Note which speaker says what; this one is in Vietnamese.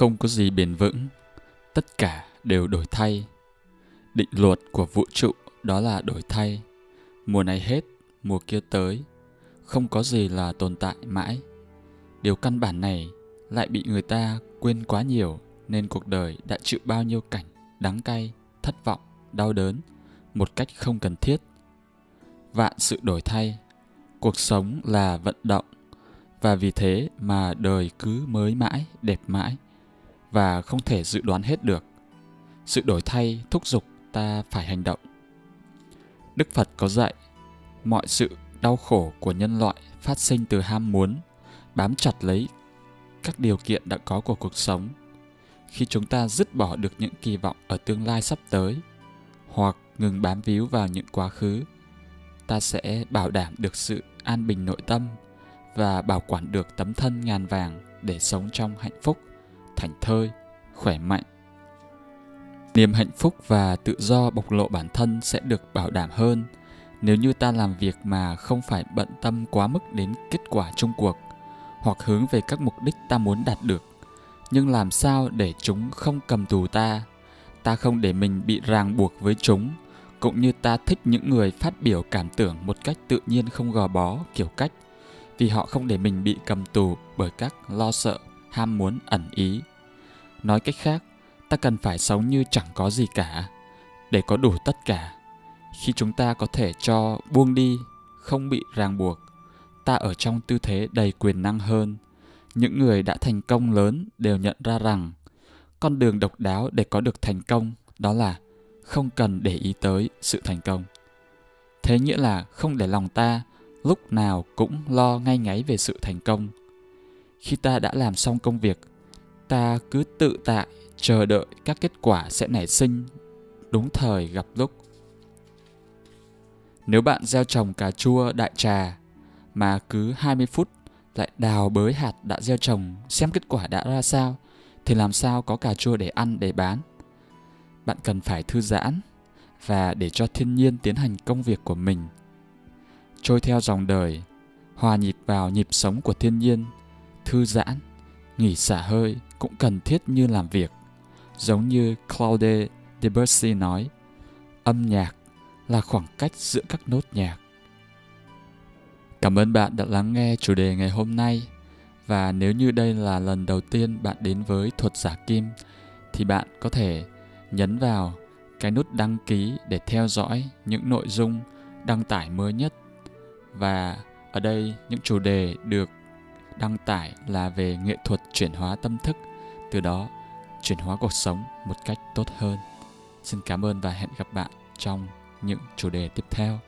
Speaker 1: không có gì bền vững. Tất cả đều đổi thay. Định luật của vũ trụ đó là đổi thay. Mùa này hết, mùa kia tới. Không có gì là tồn tại mãi. Điều căn bản này lại bị người ta quên quá nhiều, nên cuộc đời đã chịu bao nhiêu cảnh đắng cay, thất vọng, đau đớn một cách không cần thiết. Vạn sự đổi thay. Cuộc sống là vận động. Và vì thế mà đời cứ mới mãi, đẹp mãi và không thể dự đoán hết được. Sự đổi thay, thúc giục ta phải hành động. Đức phật có dạy, mọi sự đau khổ của nhân loại phát sinh từ ham muốn, bám chặt lấy các điều kiện đã có của cuộc sống. Khi chúng ta dứt bỏ được những kỳ vọng ở tương lai sắp tới, hoặc ngừng bám víu vào những quá khứ, ta sẽ bảo đảm được sự an bình nội tâm và bảo quản được tấm thân ngàn vàng để sống trong hạnh phúc thảnh thơi, khỏe mạnh. Niềm hạnh phúc và tự do bộc lộ bản thân sẽ được bảo đảm hơn nếu như ta làm việc mà không phải bận tâm quá mức đến kết quả chung cuộc hoặc hướng về các mục đích ta muốn đạt được. Nhưng làm sao để chúng không cầm tù ta? Ta không để mình bị ràng buộc với chúng, cũng như ta thích những người phát biểu cảm tưởng một cách tự nhiên không gò bó, kiểu cách, vì họ không để mình bị cầm tù bởi các lo sợ, ham muốn, ẩn ý nói cách khác, ta cần phải sống như chẳng có gì cả, để có đủ tất cả. Khi chúng ta có thể cho buông đi, không bị ràng buộc, ta ở trong tư thế đầy quyền năng hơn. Những người đã thành công lớn đều nhận ra rằng, con đường độc đáo để có được thành công đó là không cần để ý tới sự thành công. Thế nghĩa là không để lòng ta lúc nào cũng lo ngay ngáy về sự thành công. Khi ta đã làm xong công việc ta cứ tự tại, chờ đợi các kết quả sẽ nảy sinh đúng thời gặp lúc. Nếu bạn gieo trồng cà chua đại trà mà cứ 20 phút lại đào bới hạt đã gieo trồng xem kết quả đã ra sao, thì làm sao có cà chua để ăn, để bán? Bạn cần phải thư giãn và để cho thiên nhiên tiến hành công việc của mình. Trôi theo dòng đời, hòa nhịp vào nhịp sống của thiên nhiên, thư giãn, nghỉ xả hơi cũng cần thiết như làm việc. Giống như Claude Debussy nói, âm nhạc là khoảng cách giữa các nốt nhạc. Cảm ơn bạn đã lắng nghe chủ đề ngày hôm nay. Và nếu như đây là lần đầu tiên bạn đến với thuật giả kim, thì bạn có thể nhấn vào cái nút đăng ký để theo dõi những nội dung đăng tải mới nhất. Và ở đây, những chủ đề được đăng tải là về nghệ thuật chuyển hóa tâm thức từ đó, chuyển hóa cuộc sống một cách tốt hơn. Xin cảm ơn và hẹn gặp bạn trong những chủ đề tiếp theo.